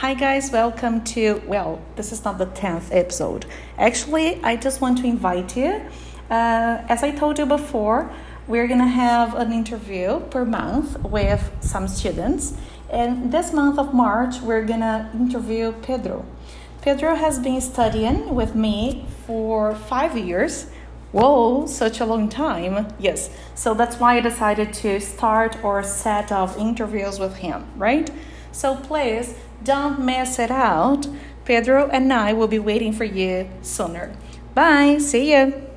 Hi, guys, welcome to. Well, this is not the 10th episode. Actually, I just want to invite you. Uh, as I told you before, we're gonna have an interview per month with some students. And this month of March, we're gonna interview Pedro. Pedro has been studying with me for five years. Whoa, such a long time. Yes, so that's why I decided to start our set of interviews with him, right? So please don't miss it out. Pedro and I will be waiting for you sooner. Bye, see you.